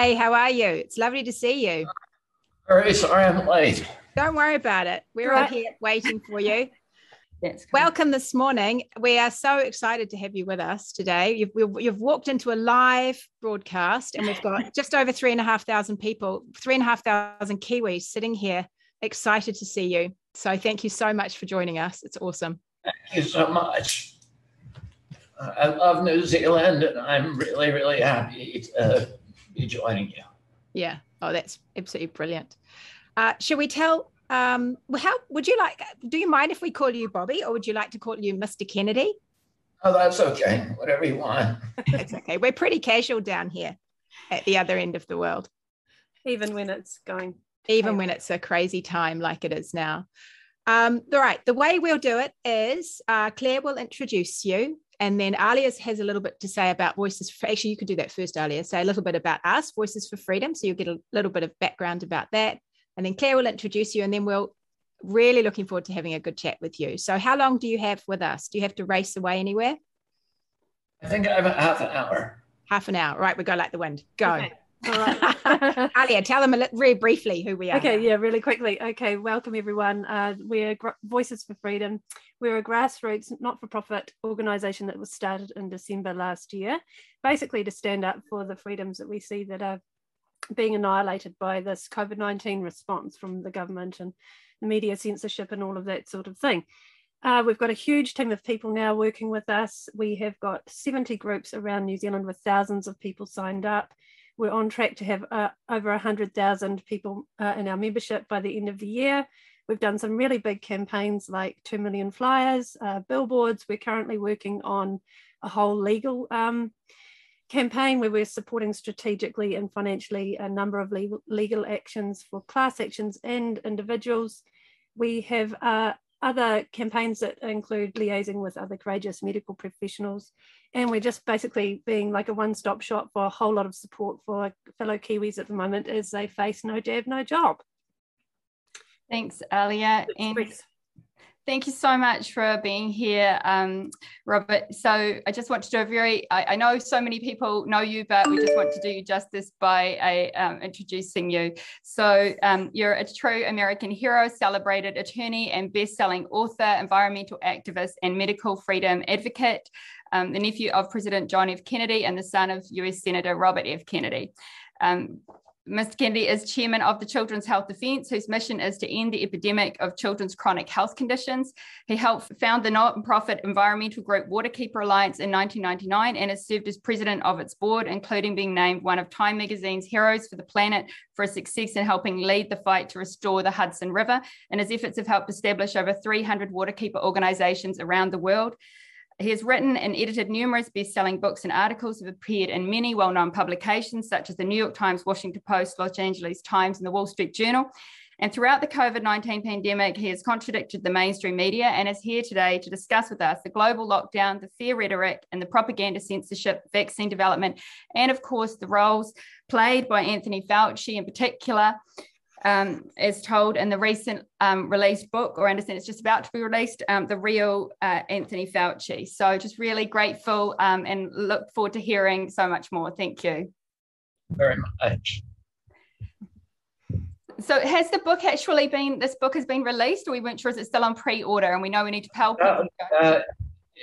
Hey, how are you? It's lovely to see you. Very sorry I'm late. Don't worry about it. We're right. all here waiting for you. Welcome this morning. We are so excited to have you with us today. You've, you've walked into a live broadcast, and we've got just over three and a half thousand people, three and a half thousand Kiwis sitting here, excited to see you. So, thank you so much for joining us. It's awesome. Thank you so much. Uh, I love New Zealand, and I'm really, really happy to be joining you. Yeah. Oh, that's absolutely brilliant. Uh, should we tell? Um, how would you like? Do you mind if we call you Bobby, or would you like to call you Mr. Kennedy? Oh, that's okay. Whatever you want. it's okay. We're pretty casual down here at the other end of the world. Even when it's going. Even when it's a crazy time like it is now. Um, all right. The way we'll do it is uh, Claire will introduce you and then Alia has a little bit to say about Voices for, actually, you could do that first, Alia. Say a little bit about us, Voices for Freedom. So you'll get a little bit of background about that. And then Claire will introduce you, and then we'll really looking forward to having a good chat with you. So, how long do you have with us? Do you have to race away anywhere? I think I have a half an hour. Half an hour. Right, we go like the wind. Go. Okay. All right. Alia, tell them a little very briefly who we are. Okay, yeah, really quickly. Okay, welcome everyone. Uh, we're Voices for Freedom. We're a grassroots, not for profit organisation that was started in December last year, basically to stand up for the freedoms that we see that are being annihilated by this COVID 19 response from the government and the media censorship and all of that sort of thing. Uh, we've got a huge team of people now working with us. We have got 70 groups around New Zealand with thousands of people signed up. We're on track to have uh, over 100,000 people uh, in our membership by the end of the year. We've done some really big campaigns like 2 million flyers, uh, billboards. We're currently working on a whole legal um, campaign where we're supporting strategically and financially a number of legal, actions for class actions and individuals. We have uh, other campaigns that include liaising with other courageous medical professionals. And we're just basically being like a one stop shop for a whole lot of support for fellow Kiwis at the moment as they face no jab, no job. Thanks, Alia. And Thank you so much for being here, um, Robert. So I just want to do a very, I, I, know so many people know you, but we just want to do you justice by a, um, introducing you. So um, you're a true American hero, celebrated attorney and best-selling author, environmental activist and medical freedom advocate, um, the nephew of President John F. Kennedy and the son of US Senator Robert F. Kennedy. Mr. Kennedy is chairman of the Children's Health Defence, whose mission is to end the epidemic of children's chronic health conditions. He helped found the non-profit environmental group Waterkeeper Alliance in 1999 and has served as president of its board, including being named one of Time Magazine's Heroes for the Planet for his success in helping lead the fight to restore the Hudson River. And his efforts have helped establish over 300 waterkeeper organisations around the world. He has written and edited numerous best selling books and articles, have appeared in many well known publications such as the New York Times, Washington Post, Los Angeles Times, and the Wall Street Journal. And throughout the COVID 19 pandemic, he has contradicted the mainstream media and is here today to discuss with us the global lockdown, the fear rhetoric, and the propaganda censorship, vaccine development, and of course, the roles played by Anthony Fauci in particular um, is told in the recent um, released book, or understand it's just about to be released, um, The Real uh, Anthony Fauci. So just really grateful um, and look forward to hearing so much more. Thank you. Very much. So has the book actually been, this book has been released or we weren't sure, is it still on pre-order and we know we need to tell people? Uh, uh,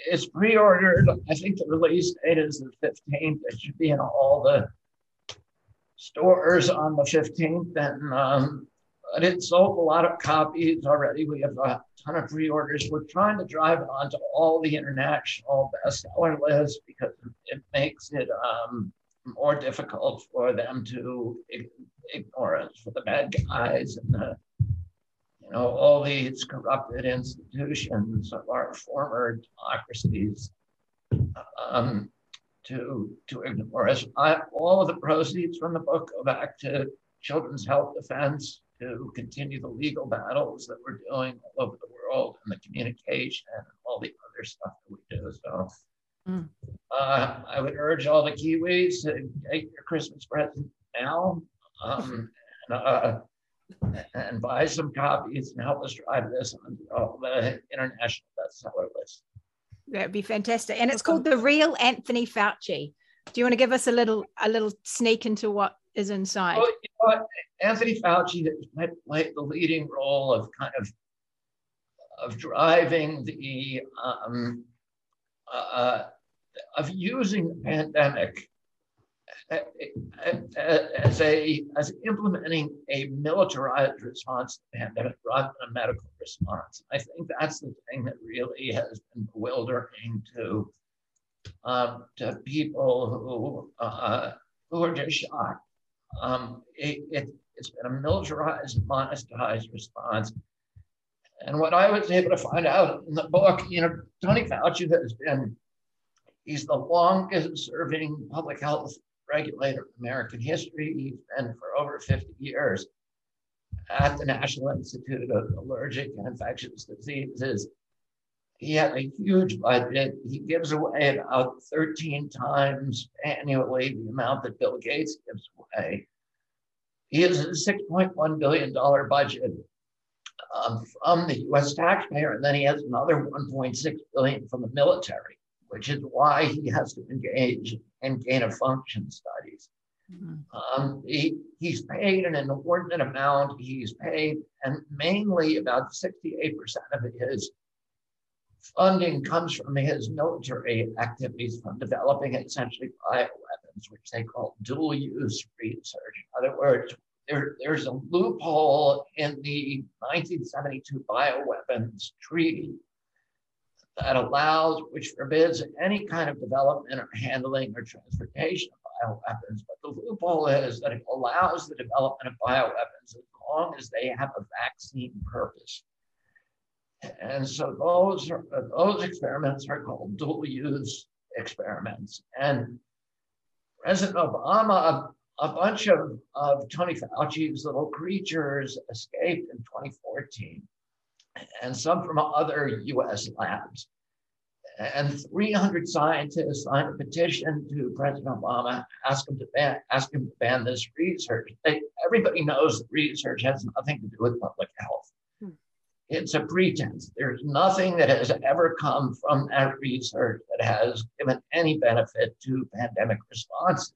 it's pre-ordered. I think the release date is the 15th. It should be in all the stores on the 15th, and um, but it sold a lot of copies already. We have a ton of pre-orders. We're trying to drive it onto all the international bestseller lists because it makes it um, more difficult for them to ignore us, for the bad guys and the, you know, all these corrupted institutions of our former democracies. Um, to, to ignore us. I, all of the proceeds from the book go back to Children's Health Defense to continue the legal battles that we're doing all over the world and the communication and all the other stuff that we do. So mm. uh, I would urge all the Kiwis to get your Christmas present now um, and, uh, and buy some copies and help us drive this on all the international bestseller lists. That'd be fantastic. And it's called The Real Anthony Fauci. Do you want to give us a little a little sneak into what is inside? Well, you know Anthony Fauci played the leading role of kind of of driving the um, uh, of using the pandemic as a as implementing a militarized response to the pandemic rather than a medical response. I think that's the thing that really has been bewildering to um, to people who uh, who are just shocked. Um, it, it, has been a militarized, monetized response. And what I was able to find out in the book, you know, Tony Fauci has been, he's the longest serving public health regulator in American history. He's been for over 50 years at the National Institute of Allergic and Infectious Diseases. He has a huge budget. He gives away about 13 times annually the amount that Bill Gates gives away. He has a $6.1 billion budget um, from the US taxpayer, and then he has another 1.6 billion from the military which is why he has to engage in gain of function studies. Mm-hmm. Um, he, he's paid an inordinate amount. He's paid, and mainly about 68% of his funding comes from his military activities from developing essentially bioweapons, which they call dual use research. In other words, there, there's a loophole in the 1972 bioweapons treaty that allows, which forbids any kind of development or handling or transportation of bioweapons. But the loophole is that it allows the development of bioweapons as long as they have a vaccine purpose. And so those are, those experiments are called dual use experiments. And President Obama, a bunch of, of Tony Fauci's little creatures escaped in 2014 and some from other US labs. And 300 scientists signed a petition to President Obama, ask him to ban, ask him to ban this research. They, everybody knows that research has nothing to do with public health. Hmm. It's a pretense. There's nothing that has ever come from that research that has given any benefit to pandemic responses.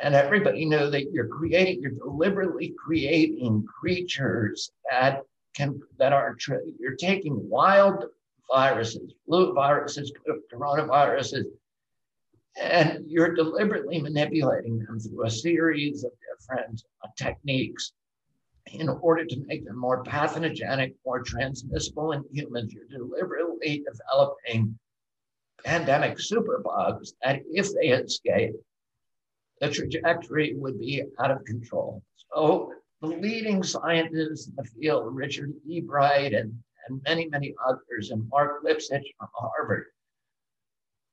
And everybody knew that you're creating, you're deliberately creating creatures that can that are you're taking wild viruses, flu viruses, coronaviruses, and you're deliberately manipulating them through a series of different uh, techniques in order to make them more pathogenic, more transmissible in humans. You're deliberately developing pandemic superbugs that, if they escape, the trajectory would be out of control. So the leading scientists in the field, Richard Ebright and, and many, many others, and Marc Lipsitch from Harvard,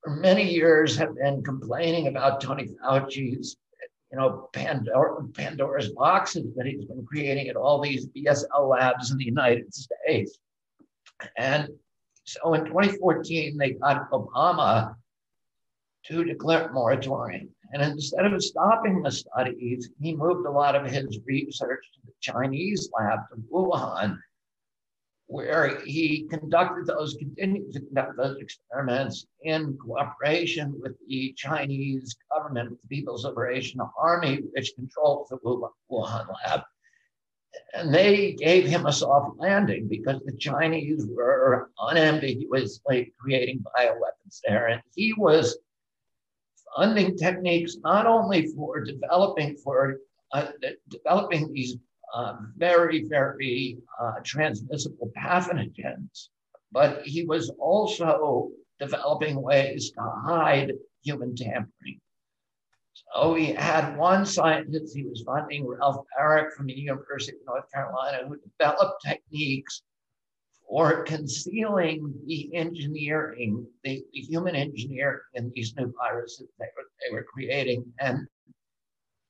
for many years have been complaining about Tony Fauci's, you know, Pandora, Pandora's boxes that he's been creating at all these BSL labs in the United States. And so in 2014, they got Obama to declare moratorium. And instead of stopping the studies, he moved a lot of his research to the Chinese lab to Wuhan, where he conducted those, continued to conduct those experiments in cooperation with the Chinese government, the People's Liberation Army, which controls the Wuhan lab. And they gave him a soft landing because the Chinese were unambiguously creating bioweapons there. And he was funding techniques not only for developing for uh, developing these uh, very very uh, transmissible pathogens, but he was also developing ways to hide human tampering. So he had one scientist he was funding, Ralph Baric from the University of North Carolina, who developed techniques or concealing the engineering, the, the human engineering in these new viruses they were, they were creating. And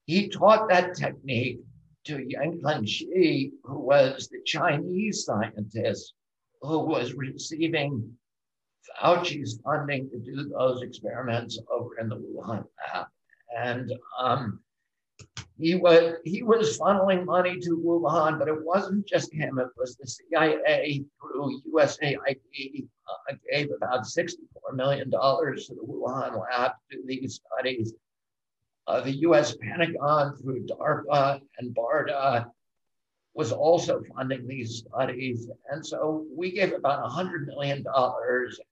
he taught that technique to Yang Shi, who was the Chinese scientist who was receiving Fauci's funding to do those experiments over in the Wuhan lab. And um, he was he was funneling money to Wuhan, but it wasn't just him. It was the CIA through USAID uh, gave about sixty-four million dollars to the Wuhan lab to do these studies. uh, the US Pentagon through DARPA and BARDA was also funding these studies. And so we gave about $100 million,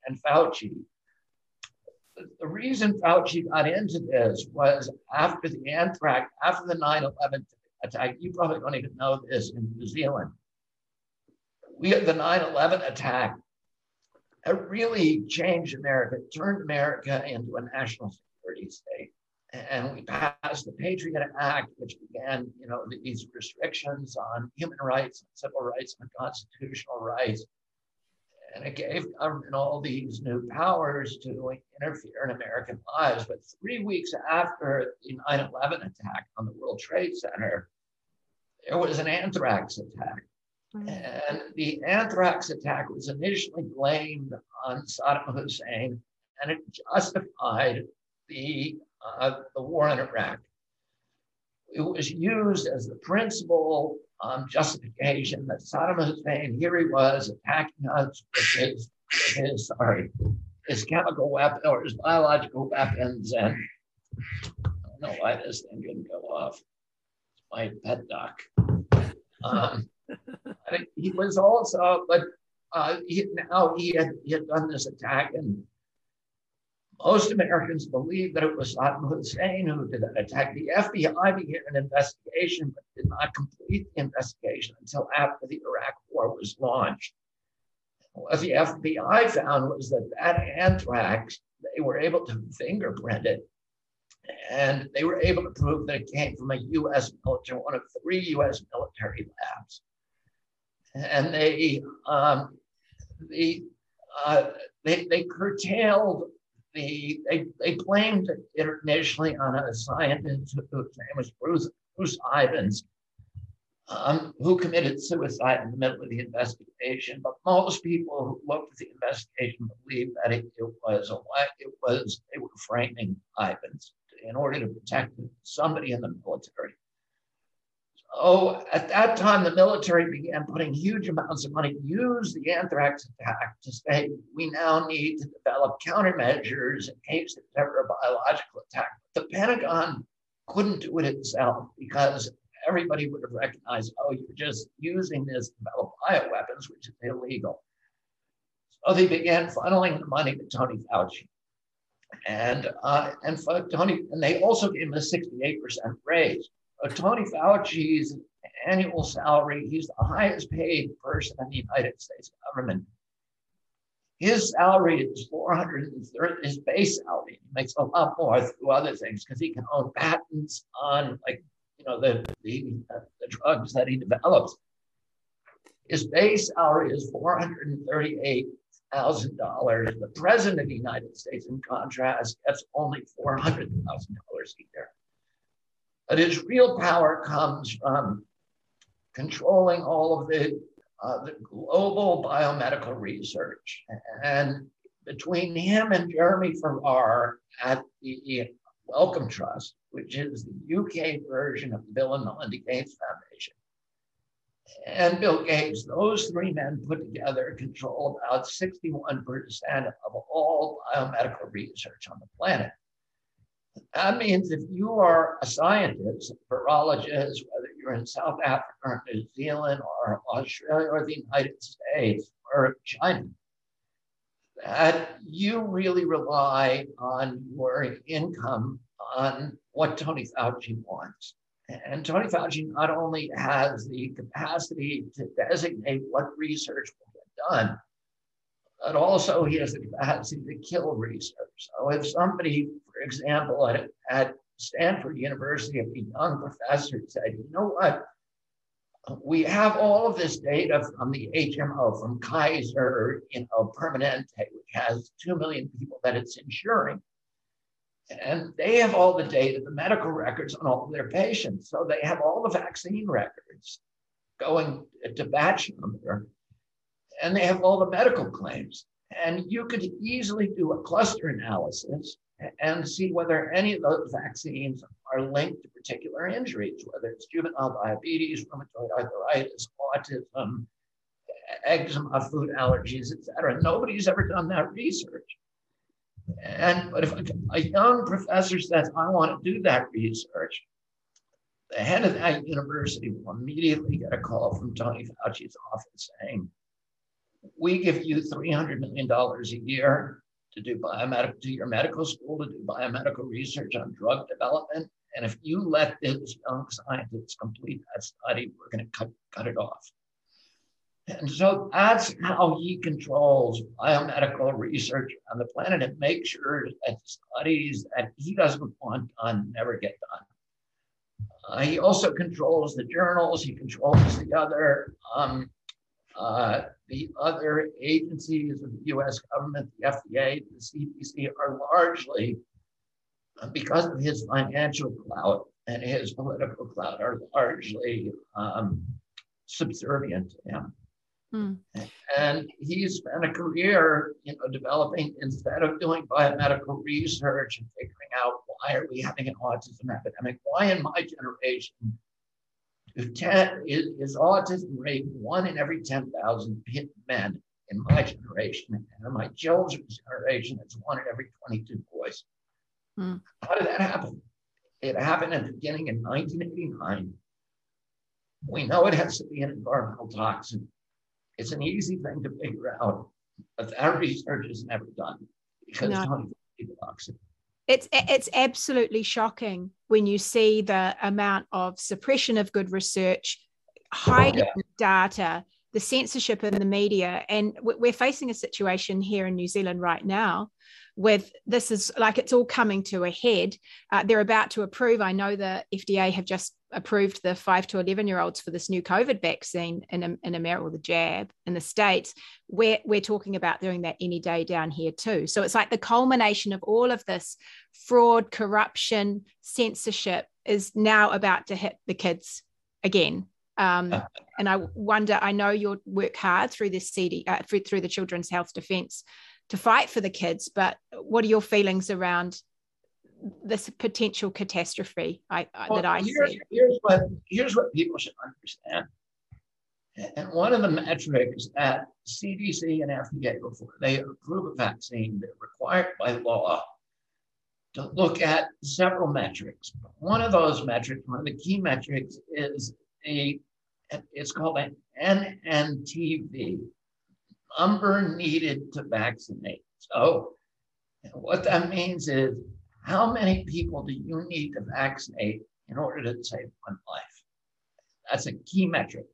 and Fauci. The reason Fauci got into this was after the anthrax, after the 9 11 attack. You probably don't even know this in New Zealand. We had the 9 11 attack. It really changed America, it turned America into a national security state and we passed the Patriot Act, which began, you know, these restrictions on human rights, civil rights, and constitutional rights. And it gave government all these new powers to interfere in American lives. But three weeks after the 9 11 attack on the World Trade Center, there was an anthrax attack. Mm-hmm. And the anthrax attack was initially blamed on Saddam Hussein, and it justified the uh, the war in Iraq. It was used as the principal um, justification that Saddam Hussein, here he was attacking us with his, with his sorry, his chemical weapon or his biological weapons. And I don't know why this thing didn't go off. It's my pet duck. Um, he was also, but uh, he, now he had, he had done this attack and most Americans believe that it was Saddam Hussein who did that attack. The FBI began an investigation, but did not complete the investigation until after the Iraq War was launched. What the FBI found was that that anthrax, they were able to fingerprint it, and they were able to prove that it came from a U.S. military, one of three U.S. military labs. And they, um, the, uh, they, they curtailed the, they, they blamed it initially on a scientist whose name was Bruce, Bruce Ivins, um, who committed suicide in the middle of the investigation. But most people who looked at the investigation believed that it, it was a it was they were framing Ivins in order to protect somebody in the military. Oh, at that time, the military began putting huge amounts of money to use the anthrax attack to say we now need to develop countermeasures in case there's ever a biological attack. The Pentagon couldn't do it itself because everybody would have recognized, oh, you're just using this to develop bioweapons, which is illegal. So they began funneling the money to Tony Fauci. And uh, and Tony, and they also gave him a 68% raise. Tony Fauci's annual salary, he's the highest paid person in the United States government. His salary is 430, his base salary. He makes a lot more through other things because he can own patents on like, you know, the, the, the drugs that he develops. His base salary is $438,000. The president of the United States, in contrast, gets only $400,000 a year. But his real power comes from controlling all of the, uh, the global biomedical research. And between him and Jeremy Farrar at the Wellcome Trust, which is the UK version of the Bill and Melinda Gates Foundation, and Bill Gates, those three men put together control about 61% of all biomedical research on the planet. That means if you are a scientist, a virologist, whether you're in South Africa or New Zealand or Australia or the United States or China, that you really rely on your income on what Tony Fauci wants. And Tony Fauci not only has the capacity to designate what research will get done, but also he has the capacity to kill research. So if somebody for example, at, at Stanford University, a young professor said, you know what? We have all of this data from the HMO, from Kaiser, you know, Permanente, which has 2 million people that it's insuring. And they have all the data, the medical records on all of their patients. So they have all the vaccine records going to batch number, and they have all the medical claims. And you could easily do a cluster analysis and see whether any of those vaccines are linked to particular injuries, whether it's juvenile diabetes, rheumatoid arthritis, autism, eczema, food allergies, et cetera. Nobody's ever done that research. And but if a young professor says, I want to do that research, the head of that university will immediately get a call from Tony Fauci's office saying, we give you $300 million a year to do biomedical, to your medical school to do biomedical research on drug development. And if you let this young scientist complete that study, we're going to cut, cut it off. And so that's how he controls biomedical research on the planet and makes sure that studies that he doesn't want done never get done. Uh, he also controls the journals. He controls the other um, uh, the other agencies of the U.S. government, the FDA, the CDC, are largely uh, because of his financial clout and his political clout, are largely um, subservient to him. Mm. And he spent a career, you know, developing instead of doing biomedical research and figuring out why are we having an autism epidemic? Why in my generation ten, is, is autism rate one in every 10,000 men in my generation. And in my children's generation, it's one in every 22 boys. Mm. How did that happen? It happened at the beginning in 1989. We know it has to be an environmental toxin. It's an easy thing to figure out, but that research is never done because no. it's toxic. It's it's absolutely shocking when you see the amount of suppression of good research, hiding yeah. data, the censorship in the media, and we're facing a situation here in New Zealand right now with this is like it's all coming to a head. Uh, they're about to approve. I know the FDA have just approved the five to 11 year olds for this new COVID vaccine in, in America, or the jab in the States. We're, we're talking about doing that any day down here too. So it's like the culmination of all of this fraud, corruption, censorship is now about to hit the kids again. Um, uh, and I wonder, I know you'll work hard through this CD, uh, through, through the Children's Health Defence to fight for the kids, but what are your feelings around this potential catastrophe I, well, that I here's, see? Here's what, here's what people should understand. And one of the metrics that CDC and FDA, before they approve a vaccine, they're required by law to look at several metrics. One of those metrics, one of the key metrics, is a it's called an NNTV, number needed to vaccinate. So what that means is how many people do you need to vaccinate in order to save one life? That's a key metric.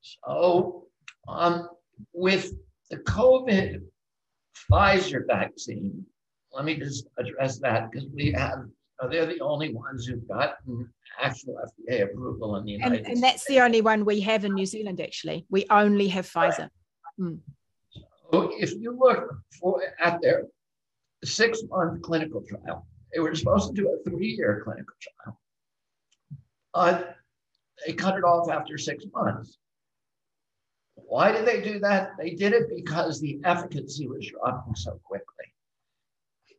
So um, with the COVID Pfizer vaccine, let me just address that because we have they're the only ones who've gotten actual FDA approval in the United and, States. And that's the only one we have in New Zealand, actually. We only have Pfizer. Right. Mm. So if you look for, at their six month clinical trial. They were supposed to do a three year clinical trial. Uh, they cut it off after six months. Why did they do that? They did it because the efficacy was dropping so quickly.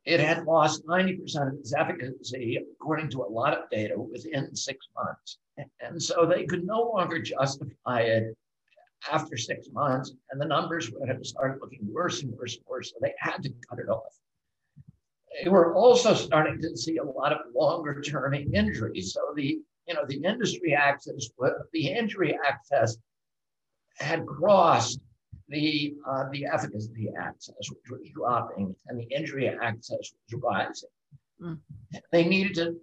It had lost 90% of its efficacy, according to a lot of data, within six months. And so they could no longer justify it after six months, and the numbers started looking worse and worse and worse. So they had to cut it off were also starting to see a lot of longer term injuries. So the you know the industry access, the injury access had crossed the uh, the efficacy access, which was dropping, and the injury access was rising. Mm. They needed to,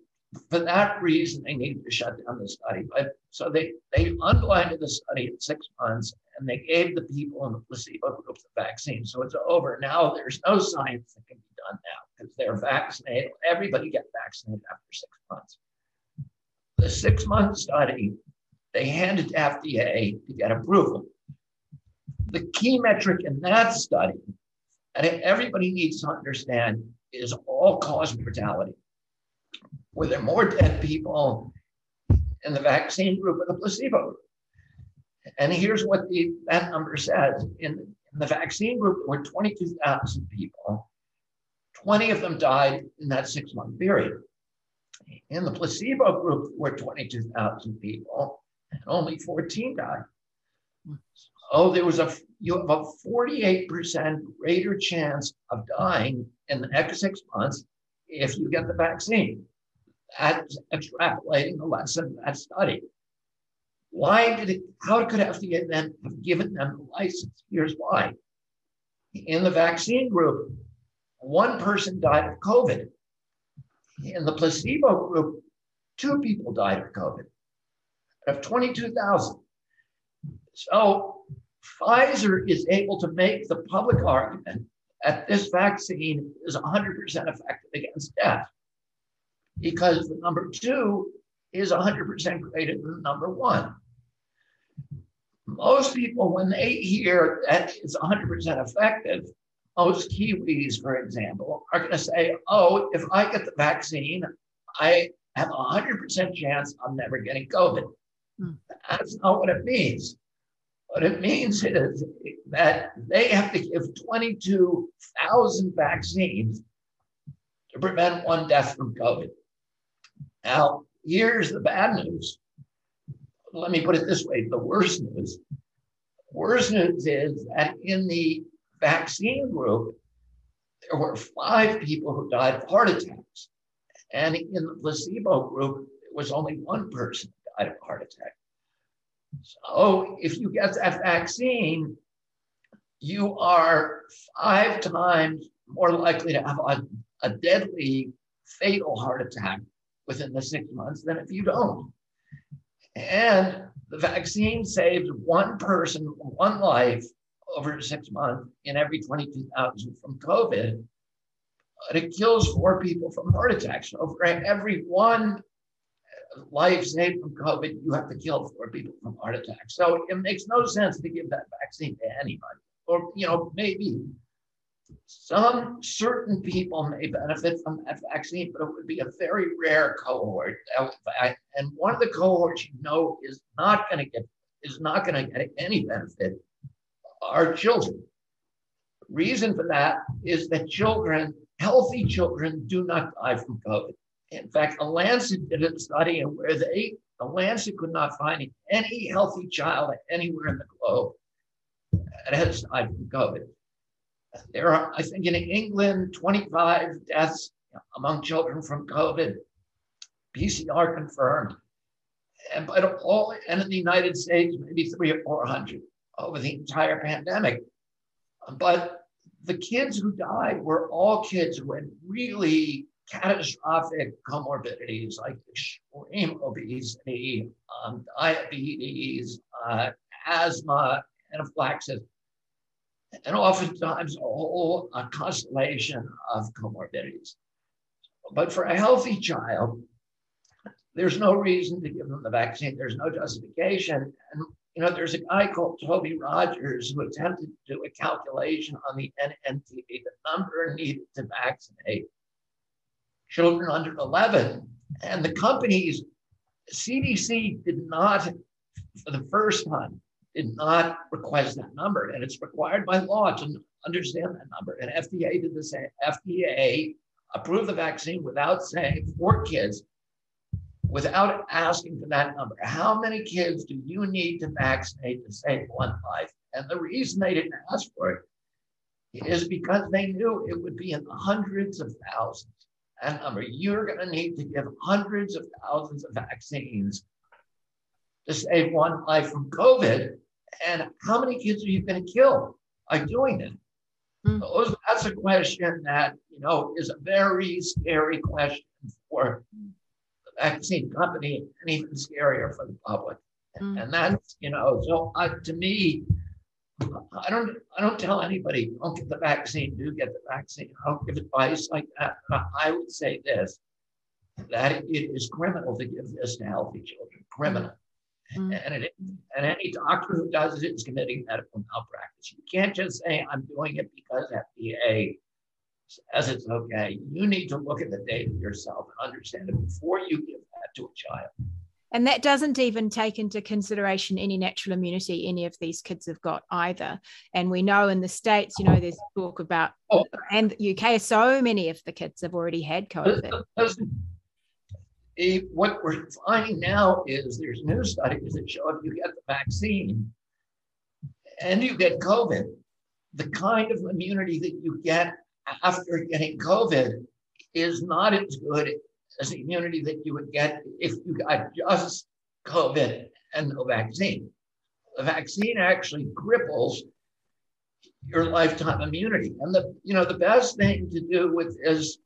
for that reason, they needed to shut down the study. But so they they unblinded the study at six months, and they gave the people in the placebo group the vaccine. So it's over now. There's no science that can be done now because they're vaccinated. Everybody get vaccinated after six months. The six month study, they handed to FDA to get approval. The key metric in that study, and everybody needs to understand, is all cause mortality. Were there more dead people in the vaccine group or the placebo group? And here's what the, that number says. In, in the vaccine group, there were 22,000 people 20 of them died in that six month period. In the placebo group were 22,000 people, and only 14 died. oh, there was a you have a 48% greater chance of dying in the next six months if you get the vaccine. That's extrapolating the lesson of that study. Why did it, how could FDA then have given them the license? Here's why. In the vaccine group, one person died of COVID. In the placebo group, two people died of COVID, of 22,000. So Pfizer is able to make the public argument that this vaccine is 100% effective against death because the number two is 100% greater than number one. Most people, when they hear that it's 100% effective, most Kiwis, for example, are going to say, oh, if I get the vaccine, I have a 100% chance I'm never getting COVID. Hmm. That's not what it means. What it means is that they have to give 22,000 vaccines to prevent one death from COVID. Now, here's the bad news. Let me put it this way the worst news. Worst news is that in the vaccine group, there were five people who died of heart attacks. And in the placebo group, it was only one person who died of heart attack. So if you get that vaccine, you are five times more likely to have a, a deadly, fatal heart attack within the six months than if you don't. And the vaccine saved one person, one life over six months in every 22,000 from COVID. But it kills four people from heart attacks. So for every one life saved from COVID, you have to kill four people from heart attacks. So it makes no sense to give that vaccine to anybody. Or, you know, maybe some certain people may benefit from that vaccine, but it would be a very rare cohort. And one of the cohorts you know is not going to get is not going to get any benefit are children. Reason for that is that children, healthy children, do not die from COVID. In fact, the Lancet did a study and where they, the Lancet could not find any healthy child anywhere in the globe that has died from COVID. There are, I think, in England, 25 deaths among children from COVID, PCR confirmed. And but all, and in the United States, maybe three or 400 over the entire pandemic. But the kids who died were all kids who had really catastrophic comorbidities like extreme obesity, um, diabetes, uh, asthma, anaphylaxis, and oftentimes a whole a constellation of comorbidities. But for a healthy child, there's no reason to give them the vaccine. There's no justification. And you know, there's a guy called Toby Rogers who attempted to do a calculation on the NNTV, the number needed to vaccinate children under 11. And the companies, CDC did not, for the first time, did not request that number. And it's required by law to understand that number. And FDA did the same. FDA approved the vaccine without saying for kids, without asking for that number. How many kids do you need to vaccinate to save one life? And the reason they didn't ask for it is because they knew it would be in the hundreds of thousands that number. You're going to need to give hundreds of thousands of vaccines to save one life from COVID. And how many kids are you going to kill by doing it? Mm. That's a question that you know is a very scary question for vaccine company, and even scarier for the public. Mm. And that's you know, so uh, to me, I don't I don't tell anybody don't get the vaccine, do get the vaccine. I don't give advice like that. I would say this that it is criminal to give this to healthy children. Criminal. Mm-hmm. And, it, and any doctor who does it is committing medical malpractice. You can't just say, I'm doing it because FDA says it's okay. You need to look at the data yourself and understand it before you give that to a child. And that doesn't even take into consideration any natural immunity any of these kids have got either. And we know in the States, you know, there's talk about, oh. and UK, so many of the kids have already had COVID. What we're finding now is there's new studies that show if you get the vaccine and you get COVID, the kind of immunity that you get after getting COVID is not as good as the immunity that you would get if you got just COVID and no vaccine. The vaccine actually cripples your lifetime immunity. And the you know the best thing to do with is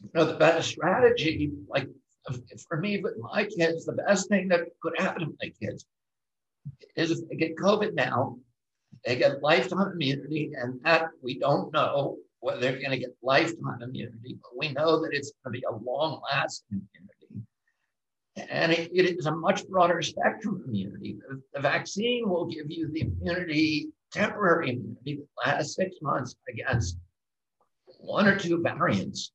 you know the best strategy, like for me with my kids, the best thing that could happen to my kids is if they get COVID now, they get lifetime immunity, and that we don't know whether they're going to get lifetime immunity, but we know that it's going to be a long lasting immunity. And it, it is a much broader spectrum immunity. The, the, vaccine will give you the immunity, temporary immunity that lasts six months against one or two variants.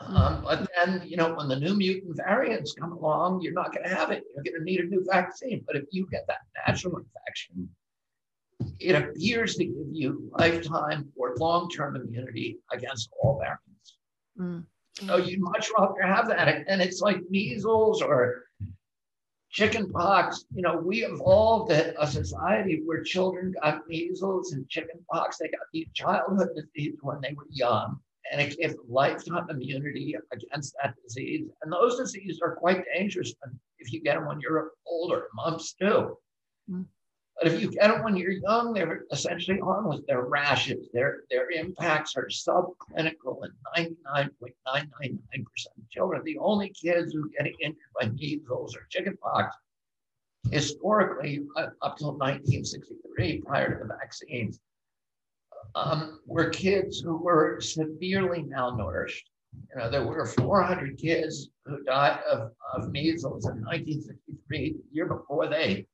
Um, but then, you know, when the new mutant variants come along, you're not going to have it. You're going to need a new vaccine. But if you get that natural infection, it appears to give you lifetime or long-term immunity against all variants. Mm. So you'd much rather have that. And it's like measles or chickenpox. You know, we evolved a society where children got measles and chickenpox. They got these childhood disease when they were young. And it gave lifetime immunity against that disease. And those diseases are quite dangerous if you get them when you're older, mumps too. Mm. But if you get them when you're young, they're essentially harmless. They're rashes. Their, their impacts are subclinical in 99.999% of children. The only kids who get injured by measles or chickenpox historically up till 1963, prior to the vaccines, um, were kids who were severely malnourished. You know, there were 400 kids who died of, of measles in 1963, the year before they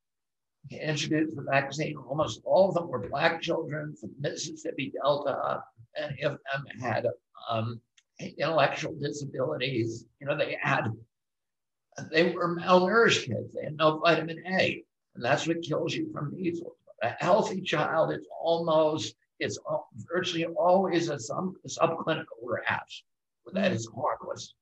introduced the vaccine. Almost all of them were black children from Mississippi Delta. Many of them had um, intellectual disabilities. You know, they had they were malnourished kids. They had no vitamin A, and that's what kills you from measles. A healthy child is almost it's virtually always a, sub, subclinical rash that is harmless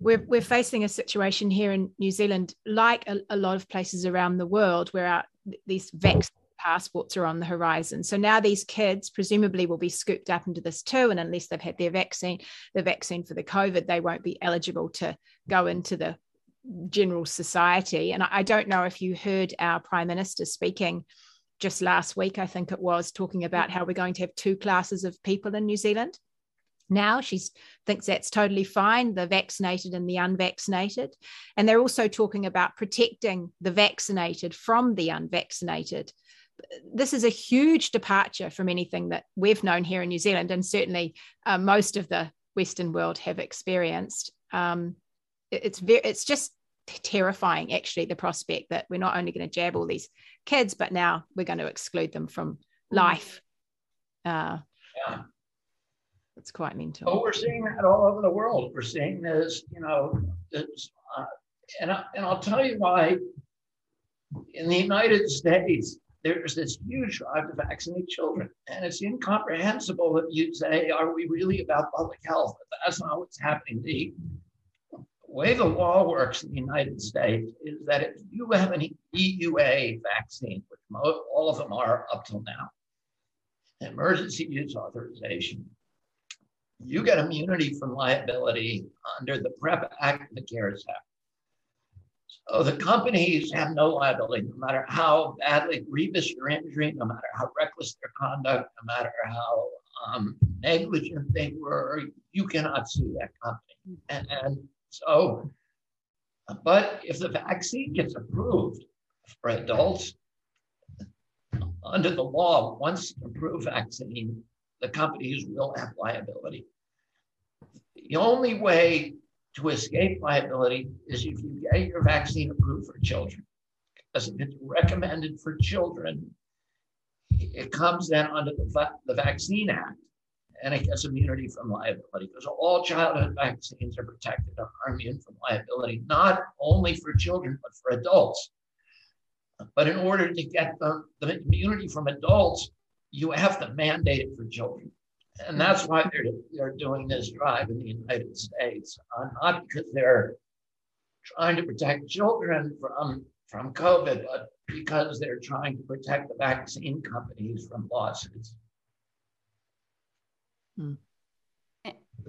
we're, we're facing a situation here in New Zealand, like a, a lot of places around the world, where our, these vaccine passports are on the horizon. So now these kids presumably will be scooped up into this too. And unless they've had their vaccine, the vaccine for the COVID, they won't be eligible to go into the general society. And I don't know if you heard our Prime Minister speaking just last week, I think it was, talking about how we're going to have two classes of people in New Zealand now. She thinks that's totally fine, the vaccinated and the unvaccinated. And they're also talking about protecting the vaccinated from the unvaccinated. This is a huge departure from anything that we've known here in New Zealand, and certainly uh, most of the Western world have experienced. Um, it's very, it's just terrifying, actually, the prospect that we're not only going to jab all these kids, but now we're going to exclude them from mm. life. Uh, yeah it's quite mental. Oh, we're seeing that all over the world. We're seeing this, you know, this, uh, and, I, and I'll tell you why. In the United States, there's this huge drive to vaccinate children. And it's incomprehensible that you say, are we really about public health? That's not what's happening. The way the law works in the United States is that if you have an EUA vaccine, which most, all of them are up till now, emergency use authorization, you get immunity from liability under the PREP Act and the CARES Act. So the companies have no liability, no matter how badly grievous your injury, no matter how reckless their conduct, no matter how um, negligent they were, you cannot sue that company. And, and so, but if the vaccine gets approved for adults, under the law, once approved vaccine, the companies will have liability. The only way to escape liability is if you get your vaccine approved for children. Because if it's recommended for children, it comes then under the, the Vaccine Act and it gets immunity from liability because all childhood vaccines are protected and are immune from liability, not only for children, but for adults. But in order to get the, the immunity from adults, you have to mandate it for children. And that's why they're, they're doing this drive in the United States, uh, not because they're trying to protect children from from COVID, but because they're trying to protect the vaccine companies from lawsuits. Hmm.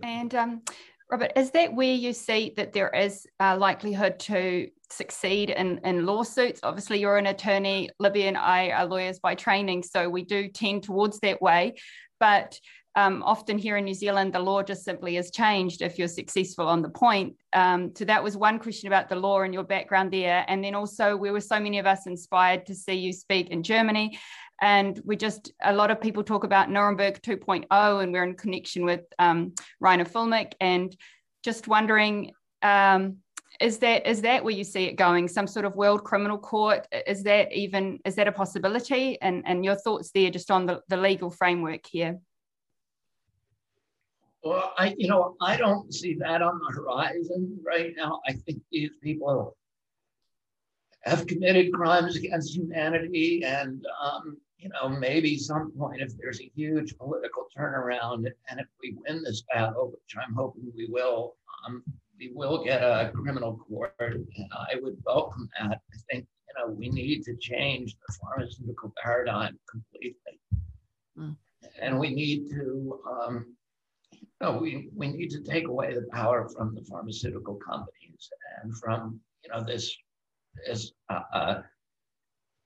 And um, Robert, is that where you see that there is a likelihood to succeed in, in lawsuits? Obviously, you're an attorney. Libby and I are lawyers by training, so we do tend towards that way. But um, often here in New Zealand, the law just simply has changed if you're successful on the point. Um, so that was one question about the law and your background there. And then also, we were so many of us inspired to see you speak in Germany. And we just, a lot of people talk about Nuremberg 2.0, and we're in connection with um, Reiner Fuellmich. And just wondering, um, is that is that where you see it going some sort of world criminal court is that even is that a possibility and and your thoughts there just on the, the legal framework here well, I, you know, I don't see that on the horizon right now. I think these people have committed crimes against humanity, and um, you know, maybe some point if there's a huge political turnaround, and if we win this battle, which I'm hoping we will, um, we will get a criminal court, and I would welcome that. I think you know we need to change the pharmaceutical paradigm completely, mm. and we need to. Um, no, we, we need to take away the power from the pharmaceutical companies and from you know this this uh, uh,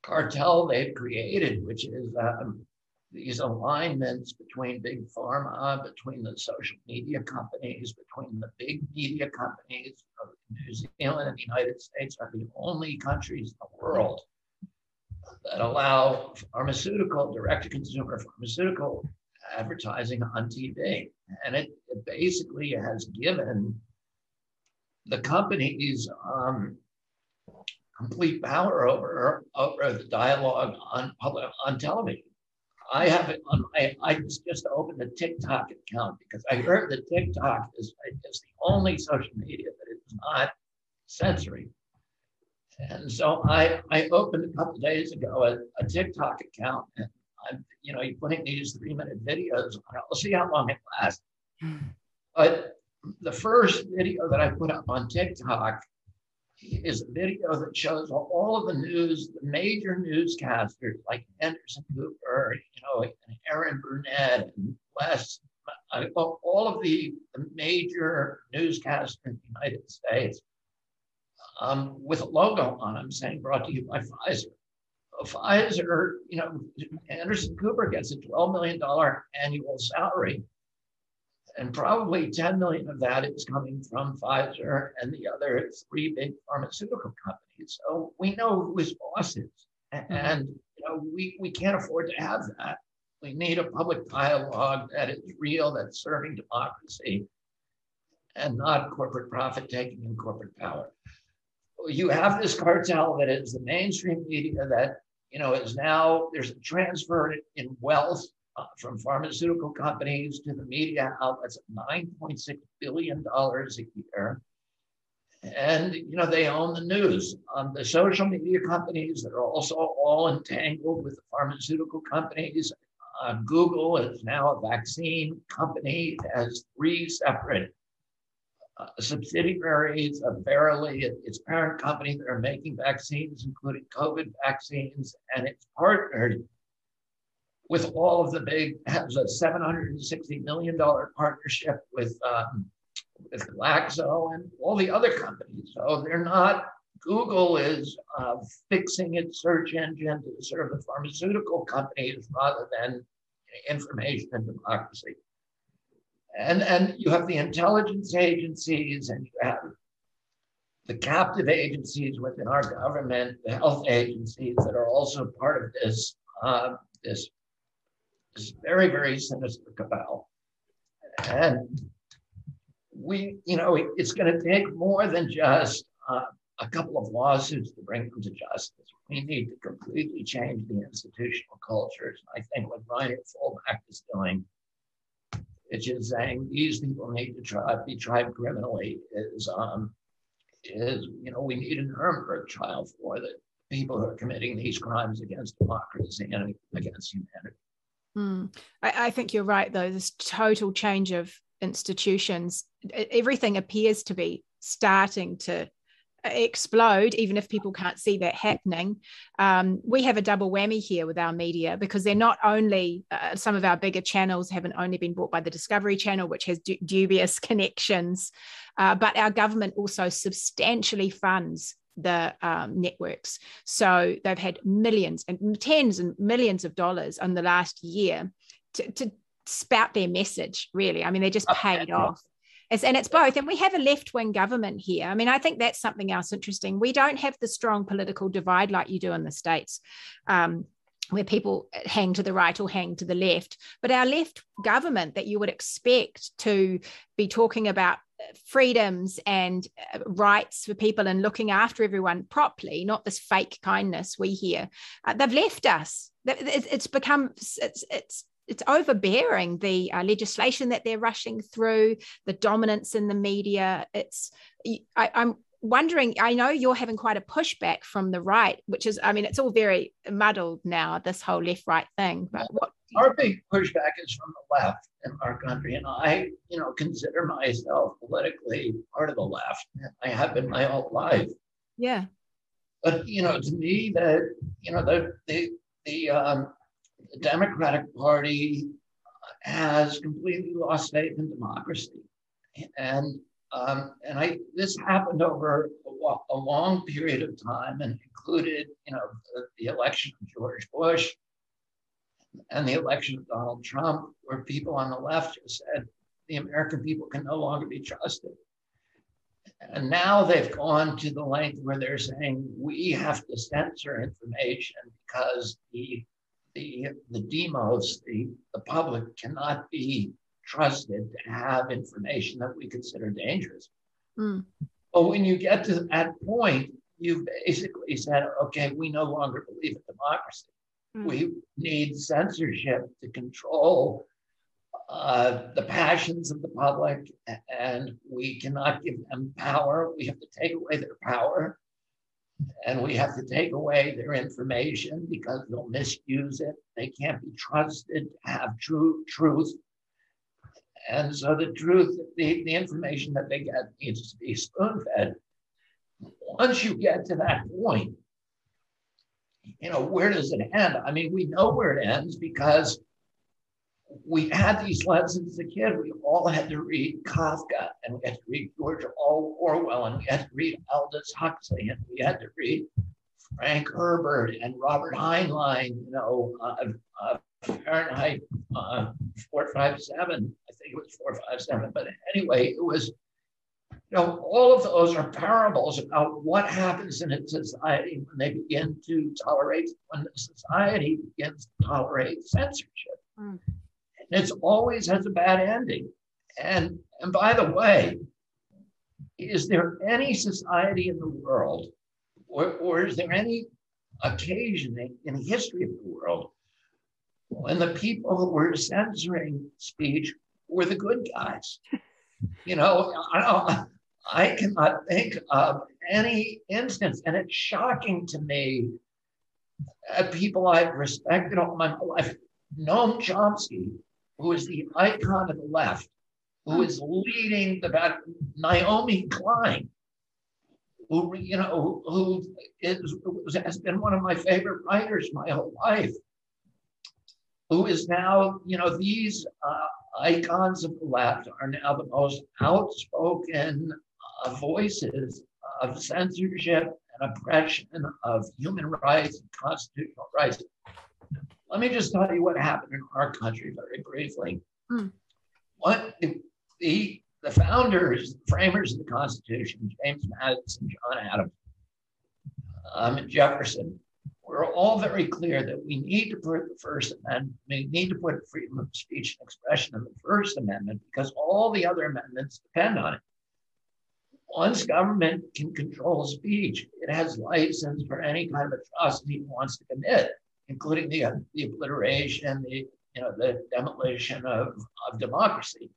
cartel they've created, which is um, these alignments between big pharma, between the social media companies, between the big media companies. New Zealand and the United States are the only countries in the world that allow pharmaceutical, direct to consumer pharmaceutical advertising on TV. And it, it basically has given the companies um, complete power over, over the dialogue on public on television. I have it on my, I just, opened a TikTok account because I heard that TikTok is, is the only social media that is not censoring. And so I, I opened a couple days ago a, a TikTok account and you know, you're putting these three minute videos on it. We'll see how long it lasts. But the first video that I put up on TikTok is a video that shows all of the news, the major newscasters like Anderson Cooper, you know, and Erin Burnett and Wes, uh, all of the, the major newscasters in the United States um, with a logo on them saying brought to you by Pfizer. Pfizer, you know, Anderson Cooper gets a $12 million annual salary. And probably 10 million of that is coming from Pfizer and the other three big pharmaceutical companies. So we know who his boss is. Mm-hmm. And you know, we, we can't afford to have that. We need a public dialogue that is real, that's serving democracy and not corporate profit taking and corporate power. You have this cartel that is the mainstream media that you know, is now there's a transfer in wealth uh, from pharmaceutical companies to the media outlets of $9.6 billion a year. And, you know, they own the news. Um, the social media companies that are also all entangled with the pharmaceutical companies. Uh, Google is now a vaccine company, it has three separate uh, subsidiaries of Verily, its parent company that are making vaccines, including COVID vaccines, and it's partnered with all of the big, has a $760 million partnership with, um, with Glaxo and all the other companies. So they're not, Google is uh, fixing its search engine to serve the pharmaceutical companies rather than information and democracy. And, and you have the intelligence agencies and you have the captive agencies within our government, the health agencies that are also part of this, uh, this, this very, very sinister cabal. And we, you know, it's going to take more than just uh, a couple of lawsuits to bring them to justice. We need to completely change the institutional cultures. I think what Reiner Fuellmich is doing it's just saying these people need to try, be tried criminally is um, is you know we need a Nuremberg trial for the people who are committing these crimes against democracy and against humanity. Mm. I, I think you're right though. This total change of institutions, everything appears to be starting to explode, even if people can't see that happening. Um, we have a double whammy here with our media because they're not only uh, some of our bigger channels haven't only been bought by the Discovery Channel, which has du- dubious connections, uh, but our government also substantially funds the um, networks. So they've had millions and tens and millions of dollars in the last year to, to spout their message, really. I mean, they're just paid off. It's, and it's both. And we have a left wing government here. I mean, I think that's something else interesting. We don't have the strong political divide like you do in the States. Um, where people hang to the right or hang to the left. But our left government that you would expect to be talking about freedoms and uh, rights for people and looking after everyone properly, not this fake kindness we hear, uh, they've left us. It's become it's it's it's overbearing the uh, legislation that they're rushing through, the dominance in the media. It's I, I'm wondering i know you're having quite a pushback from the right which is i mean it's all very muddled now this whole left right thing but what our big pushback is from the left in our country and i you know consider myself politically part of the left. I have been my whole life. Yeah. But you know to me that you know the the the um the Democratic Party has completely lost faith in democracy. And um, and I this happened over a, long period of time and included, you know, the, the, election of George Bush and the election of Donald Trump, where people on the left just said the American people can no longer be trusted. And now they've gone to the length where they're saying we have to censor information because the the, the demos, the, the public cannot be trusted to have information that we consider dangerous. Mm. But when you get to that point, you've basically said, okay, we no longer believe in democracy. Mm. We need censorship to control uh, the passions of the public, and we cannot give them power. We have to take away their power and we have to take away their information because they'll misuse it. They can't be trusted to have true truth. And so the truth, the, the information that they get needs to be spoon fed. Once you get to that point, you know, where does it end? I mean, we know where it ends because we had these lessons as a kid. We all had to read Kafka and we had to read George Orwell and we had to read Aldous Huxley and we had to read Frank Herbert and Robert Heinlein, you know, uh, uh, Fahrenheit uh, 457. I think it was 457. But anyway, it was, you know, all of those are parables about what happens in a society when they begin to tolerate, when the society begins to tolerate censorship. Mm. It's always has a bad ending. And, and by the way, is there any society in the world, or, or is there any occasion in, in history of the world when the people who were censoring speech were the good guys? You know, I, I cannot think of any instance, and it's shocking to me. People I've respected all my life, Noam Chomsky, who is the icon of the left, who is leading the battle, Naomi Klein, who you know who is has been one of my favorite writers my whole life, who is now you know these uh, icons of the left are now the most outspoken uh, voices of censorship and oppression of human rights and constitutional rights. Let me just tell you what happened in our country very briefly. Mm. What the, the, the founders, the framers of the Constitution, James Madison, John Adams, um, and Jefferson, were all very clear that we need to put the First Amendment, we need to put freedom of speech and expression in the First Amendment because all the other amendments depend on it. Once government can control speech, it has license for any kind of atrocity it wants to commit including the, the obliteration, the, you know, the demolition of, of democracy.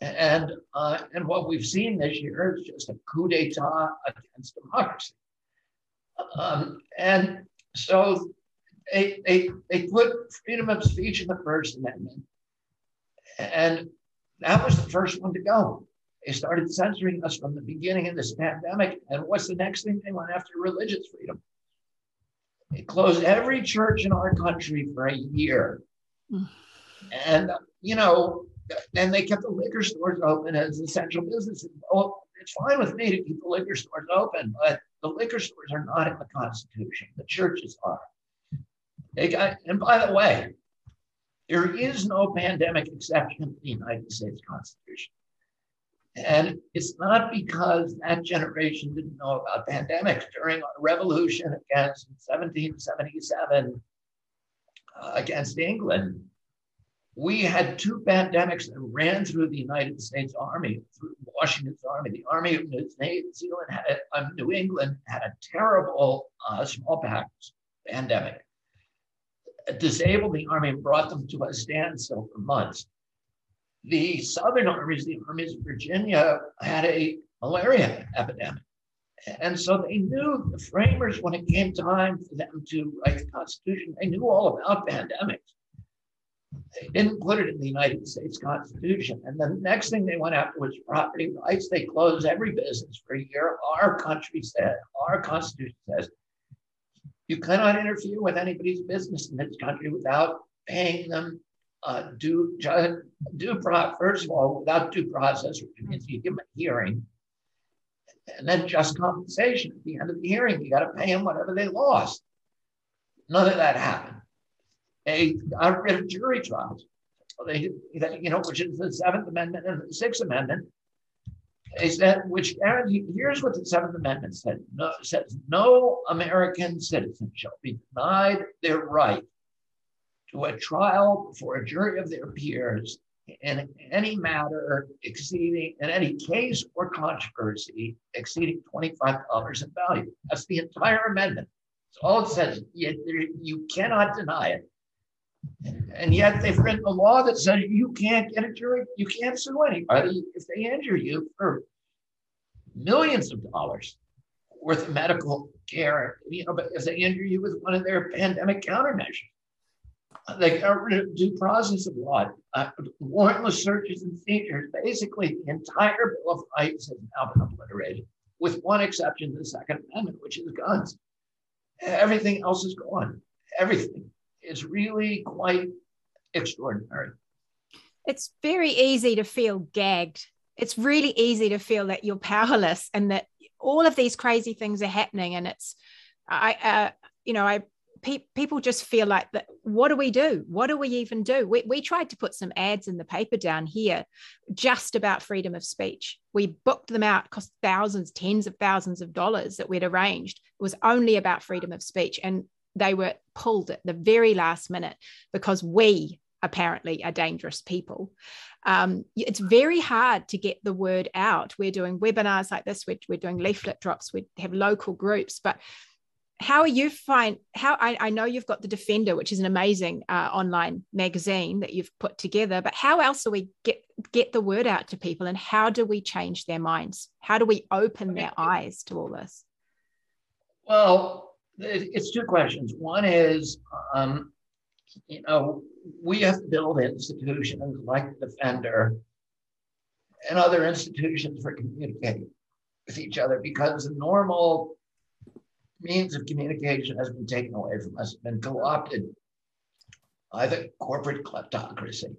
And, uh, and what we've seen this year is just a coup d'etat against democracy. Um, and so they, they, they put freedom of speech in the First Amendment. And that was the first one to go. They started censoring us from the beginning of this pandemic. And what's the next thing? They went after religious freedom. They closed every church in our country for a year. Mm. And, you know, and they kept the liquor stores open as essential businesses. Oh, it's fine with me to keep the liquor stores open, but the liquor stores are not in the Constitution. The churches are. They got, and by the way, there is no pandemic exception in the United States Constitution. And it's not because that generation didn't know about pandemics during our revolution against 1777 uh, against England. We had two pandemics that ran through the United States Army, through Washington's Army. The Army of New Zealand had, uh, New England had a terrible uh, smallpox pandemic. It disabled the Army and brought them to a standstill for months the Southern armies, the armies of Virginia, had a malaria epidemic. And so they knew the framers, when it came time for them to write the Constitution, they knew all about pandemics. They didn't put it in the United States Constitution. And the next thing they went after was property rights. They closed every business for a year. Our country said, our Constitution says, you cannot interfere with anybody's business in this country without paying them uh, due, due pro- first of all, without due process, which means you give them a hearing, and then just compensation at the end of the hearing. You got to pay them whatever they lost. None of that happened. They got rid of jury trials. They, you know, which is the Seventh Amendment and the Sixth Amendment. They said, which guarantee, here's what the Seventh Amendment said. No, says no American citizen shall be denied their right to a trial before a jury of their peers in any matter exceeding, in any case or controversy exceeding $25 in value. That's the entire amendment. That's all it says. You, you cannot deny it. And yet they've written a law that says you can't get a jury, you can't sue anybody if they injure you for millions of dollars worth of medical care. You know, but if they injure you with one of their pandemic countermeasures they got rid of due process of law, uh, warrantless searches and seizures. Basically, the entire Bill of Rights has now been obliterated, with one exception, the Second Amendment, which is guns. Everything else is gone. Everything. It's really quite extraordinary. It's very easy to feel gagged. It's really easy to feel that you're powerless and that all of these crazy things are happening. And it's, I, uh, you know, I pe- people just feel like that what do we do what do we even do we, we tried to put some ads in the paper down here just about freedom of speech we booked them out cost thousands tens of thousands of dollars that we'd arranged it was only about freedom of speech and they were pulled at the very last minute because we apparently are dangerous people. Um, it's very hard to get the word out. We're doing webinars like this, we're, we're doing leaflet drops, we have local groups, but how are you find how I, I, know you've got the defender which is an amazing uh, online magazine that you've put together but how else do we get get the word out to people and how do we change their minds? How do we open their eyes to all this? Well it's two questions. One is um, you know we have to build institutions like the defender and other institutions for communicating with each other because the normal means of communication has been taken away from us, been co-opted by the corporate kleptocracy.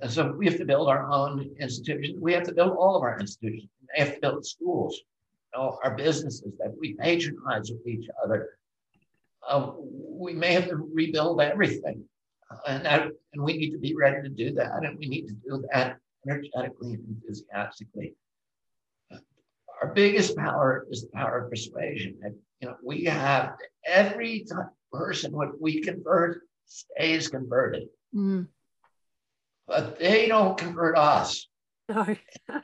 And so we have to build our own institutions. We have to build all of our institutions. We have to build schools, know, our businesses that we patronize with each other. Uh, we may have to rebuild everything. Uh, and, that, and we need to be ready to do that. And we need to do that energetically and enthusiastically our biggest power is the power of persuasion. And, you know, we have every person what we convert stays converted. Mm. But they don't convert us. No.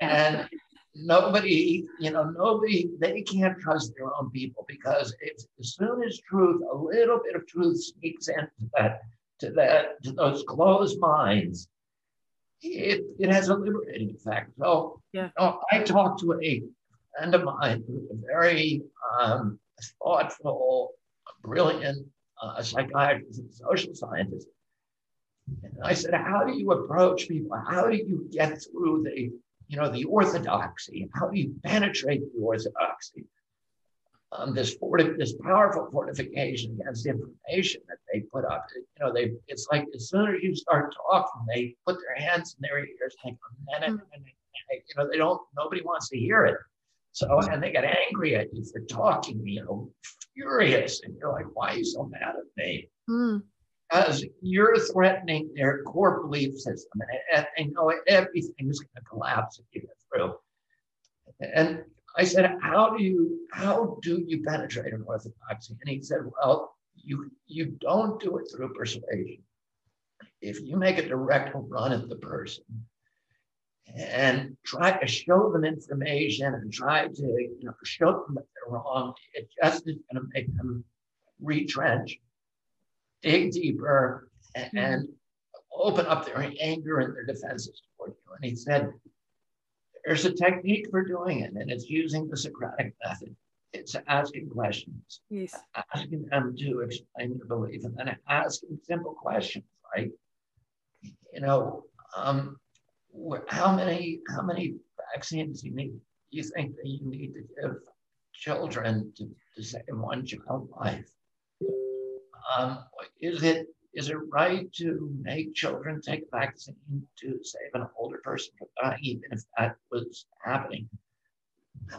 and nobody, you know, nobody, they can't trust their own people because if as soon as truth, a little bit of truth sneaks into that, to that, to those closed minds, it, it has a liberating effect. So yeah. You know, I talked to a friend of mine who's a very um, thoughtful, brilliant uh, psychiatrist and social scientist. And I said, How do you approach people? How do you get through the you know, the orthodoxy. How do you penetrate the orthodoxy? Um, this forti- this powerful fortification against information that they put up. You know, they it's like as soon as you start talking, they put their hands in their ears, like a minute, mm-hmm. you know, they don't. Nobody wants to hear it. So, and they get angry at you for talking, you know, furious. And you're like, why are you so mad at me? Mm. Because you're threatening their core belief system. And, and, know everything's going to collapse if you get through. And I said, how do you how do you penetrate an orthodoxy? And he said, well, you you don't do it through persuasion. If you make a direct run at the person, and try to show them information and try to you know show them that they're wrong, it just is going to make them retrench, dig deeper, and, mm-hmm. and open up their anger and their defenses toward you. And he said, there's a technique for doing it, and it's using the Socratic method. It's asking questions, yes. asking them to explain their belief, and then asking simple questions like, you know, um, how many how many vaccines you need you think that you need to give children to, to save one child life? Um, is it is it right to make children take a vaccine to save an older person from dying, even if that was happening?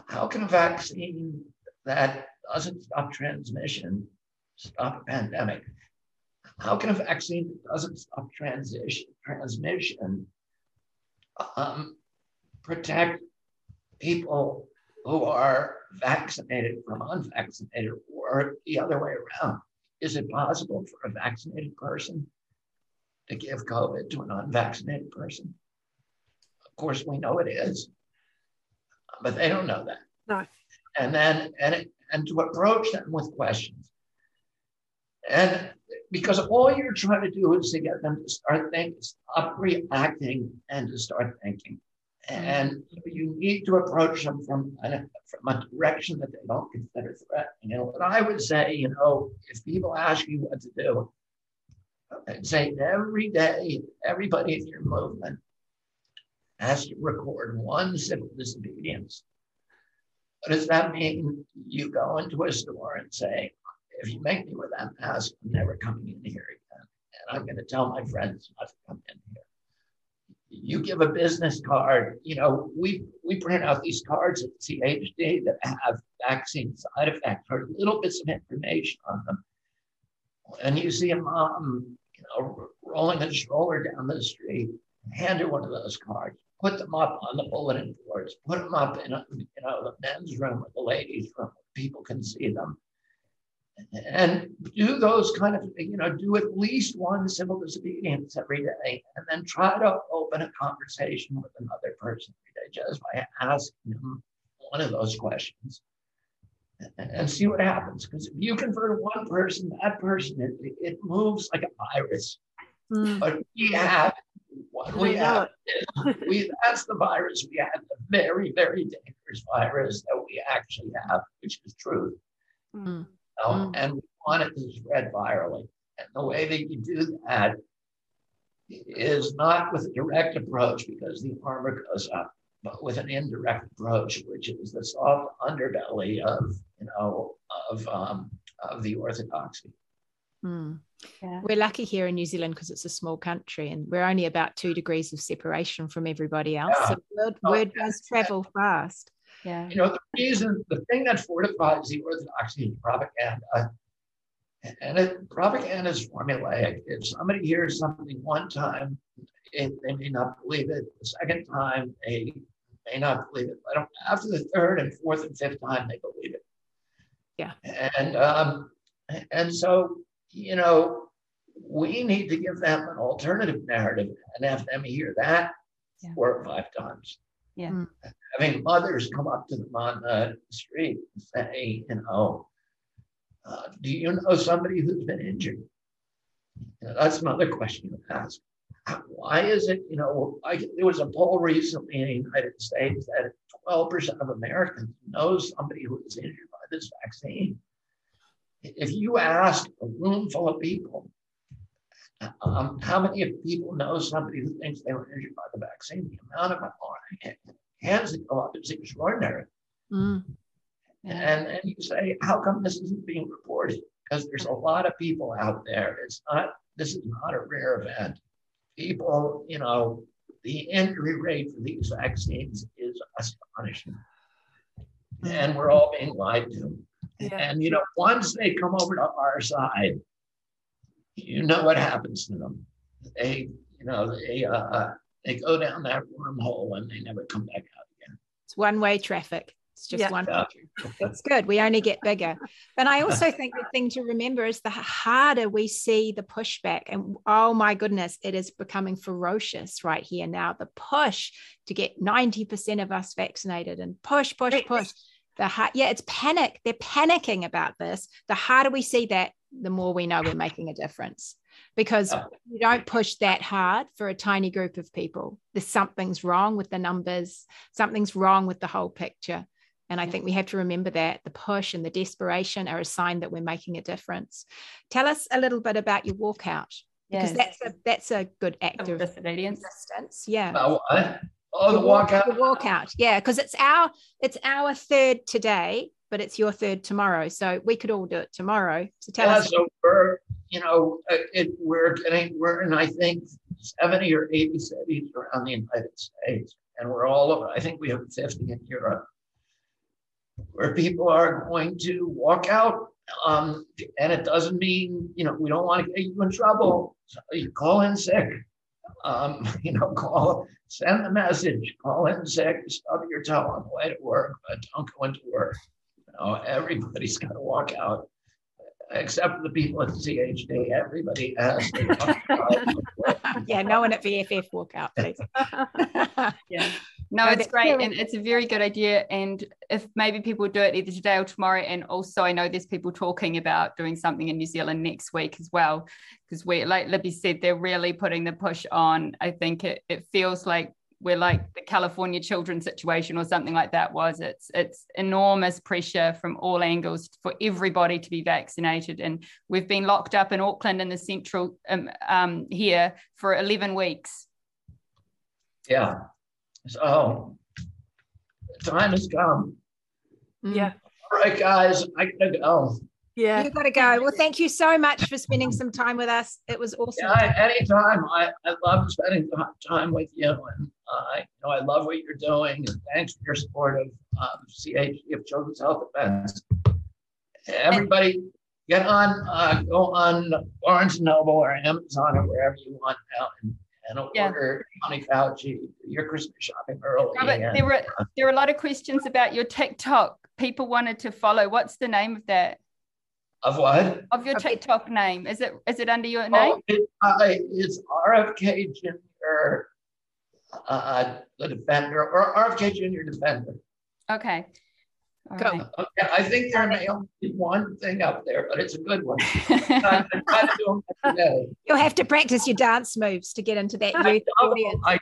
How can a vaccine that doesn't stop transmission stop a pandemic? How can a vaccine that doesn't stop transition transmission um, protect people who are vaccinated from unvaccinated or the other way around. Is it possible for a vaccinated person to give COVID to an unvaccinated person? Of course, we know it is, but they don't know that. No. And then, and, it, and to approach them with questions. And because all you're trying to do is to get them to start thinking, stop reacting, and to start thinking. Mm-hmm. And you need to approach them from a, from a direction that they don't consider threatening. And what I would say, you know, if people ask you what to do, I'd say every day, everybody in your movement has to record one civil disobedience. What does that mean? You go into a store and say, if you make me with that mask, I'm never coming in here again. And I'm going to tell my friends not to come in here. You give a business card, you know, we, we print out these cards at CHD that have vaccine side effects or little bits of information on them. And you see a mom, you know, rolling a stroller down the street, hand her one of those cards, put them up on the bulletin boards, put them up in a, you know, the men's room or the ladies' room people can see them and do those kind of, you know, do at least one civil disobedience every day, and then try to open a conversation with another person every day just by asking them one of those questions and see what happens. Because if you convert one person, that person, it, it moves like a virus. Mm. But we have what we have. we, that's the virus we have, the very, very dangerous virus that we actually have, which is truth. Mm know, mm. and we want it to spread virally. And the way that you do that is not with a direct approach because the armor goes up, but with an indirect approach, which is the soft underbelly of, you know, of, um, of the orthodoxy. Mm. Yeah. We're lucky here in New Zealand because it's a small country and we're only about two degrees of separation from everybody else. Yeah. So word, oh, word does travel fast. Yeah. You know, the reason, the thing that fortifies the orthodoxy is propaganda. And it, propaganda is formulaic. If somebody hears something one time, it, they may not believe it. The second time, they may not believe it. But after the third and fourth and fifth time, they believe it. Yeah. And um, and so you know, we need to give them an alternative narrative and have them hear that yeah. four or five times. Yeah. Mm. I mean, mothers come up to them on the street and say, you know, uh, do you know somebody who's been injured? You know, that's another question to ask. Why is it, you know, I, there was a poll recently in the United States that 12% of Americans know somebody who was injured by this vaccine. If you ask a room full of people, Um, how many of people know somebody who thinks they were injured by the vaccine? The amount of hands that go up is extraordinary. Mm. And, and you say, how come this isn't being reported? Because there's a lot of people out there. It's not, this is not a rare event. People, you know, the injury rate for these vaccines is astonishing. And we're all being lied to. Yeah. And, you know, once they come over to our side, you know what happens to them. They, you know, they, uh, they go down that wormhole and they never come back out again. It's one way traffic. It's just yeah. one. Yeah. It's good. We only get bigger. But I also think the thing to remember is the harder we see the pushback, and oh my goodness, it is becoming ferocious right here now. The push to get 90% of us vaccinated and push, push, push. The hard, yeah, it's panic. They're panicking about this. The harder we see that, the more we know we're making a difference because you don't push that hard for a tiny group of people. There's something's wrong with the numbers, something's wrong with the whole picture. And I think we have to remember that the push and the desperation are a sign that we're making a difference. Tell us a little bit about your walkout because yes. that's a that's a good act of resistance. Yeah. Oh, oh the, the walkout. The walkout. Yeah, because it's our it's our third today, but it's your third tomorrow. So we could all do it tomorrow. So tell yeah, us. So we're you know uh, it, we're getting we're in I think seventy or eighty cities around the United States, and we're all over. I think we have fifty in Europe where people are going to walk out. Um, and it doesn't mean, you know, we don't want to get you in trouble. So you call in sick. Um, you know, call, send the message, call in sick, stub your toe on the way to work, but don't go into work. You know, everybody's got to walk out except for the people at CHD. Everybody has. To. Yeah, no one at VFF walk out, please. yeah. No, it's great. And it's a very good idea. And if maybe people do it either today or tomorrow. And also, I know there's people talking about doing something in New Zealand next week as well. Because we, like Libby said, they're really putting the push on. I think it, it feels like we're like the California children situation or something like that was. It's it's enormous pressure from all angles for everybody to be vaccinated, and we've been locked up in Auckland in the central um, um, here for eleven weeks. Yeah, so time has come. Yeah. All right, guys, I gotta go. Yeah. You've got to go. Well, thank you so much for spending some time with us. It was awesome. Yeah, anytime. I, I love spending time with you. And uh, you know, I love what you're doing. And thanks for your support of um, CHD of Children's Health Defense. Everybody get on, uh, go on Barnes & Noble or Amazon or wherever you want now and, and order yeah. Tony Fauci, your Christmas shopping early. Robert, and, there were there were a lot of questions about your TikTok. People wanted to follow. What's the name of that? Of what? Of your TikTok name. Is it is it under your oh, name? It, uh, it's RFK Junior, uh, the Defender, or RFK Junior Defender. Okay. All Go. Right. Okay, I think there may only be one thing up there, but it's a good one. You'll have to practice your dance moves to get into that youth I doubled, audience. I,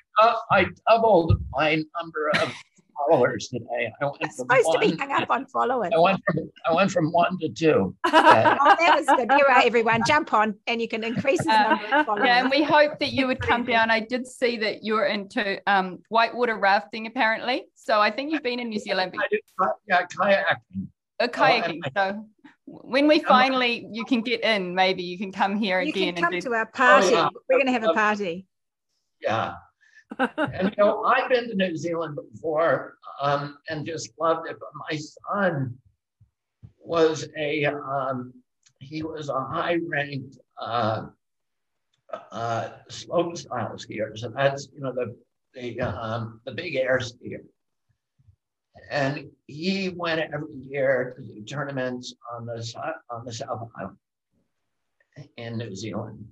I doubled my number of followers today. I went from supposed one, to be hung up on followers. I went from I went from one to two. oh, that was good. You're right, everyone. Jump on, and you can increase the number of followers. Yeah, and we hope that you would come down. I did see that you're into um, whitewater rafting, apparently. So I think you've been in New Zealand. I did, yeah, kayaking. Uh, oh, a kayaking. Oh, so when we finally you can get in, maybe you can come here you again. You can come to our party. Oh, yeah. We're going to have a uh, party. Yeah and you know, I've been to New Zealand before um, and just loved it. But my son was a um, he was a high ranked uh, uh, slope style skier. So that's you know the the um, the big air skier. And he went every year to do tournaments on the on the South Island in New Zealand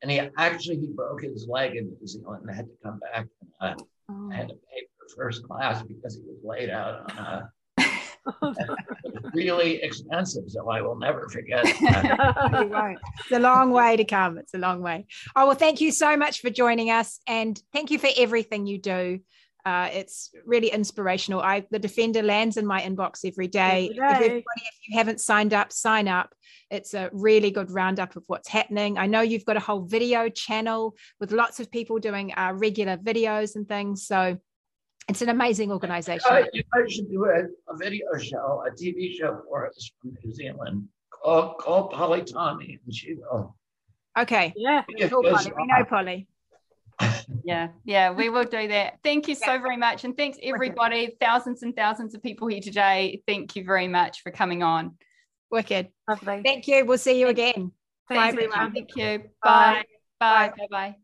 and he actually he broke his leg in New Zealand and had to come back. And, uh, oh. had to pay for first class because he was laid out on a. really expensive, so I will never forget. right. It's a long way to come. It's a long way. Oh well, thank you so much for joining us, and thank you for everything you do. Uh, it's really inspirational. I the Defender lands in my inbox every day. Every day. Everybody, if you haven't signed up, sign up. It's a really good roundup of what's happening. I know you've got a whole video channel with lots of people doing uh, regular videos and things. So it's an amazing organization. You guys should do a, a video show, a TV show for us from New Zealand called, called Polly Tommey, and she will. Okay. Yeah. Cool, Polly. We know Polly. Yeah, yeah, we will do that. Thank you so very much. And thanks, everybody, thousands and thousands of people here today. Thank you very much for coming on. Wicked. Lovely. Thank you. We'll see you again. Bye, Thanks, everyone. everyone. Thank you. Bye. Bye. Bye. Bye. Bye.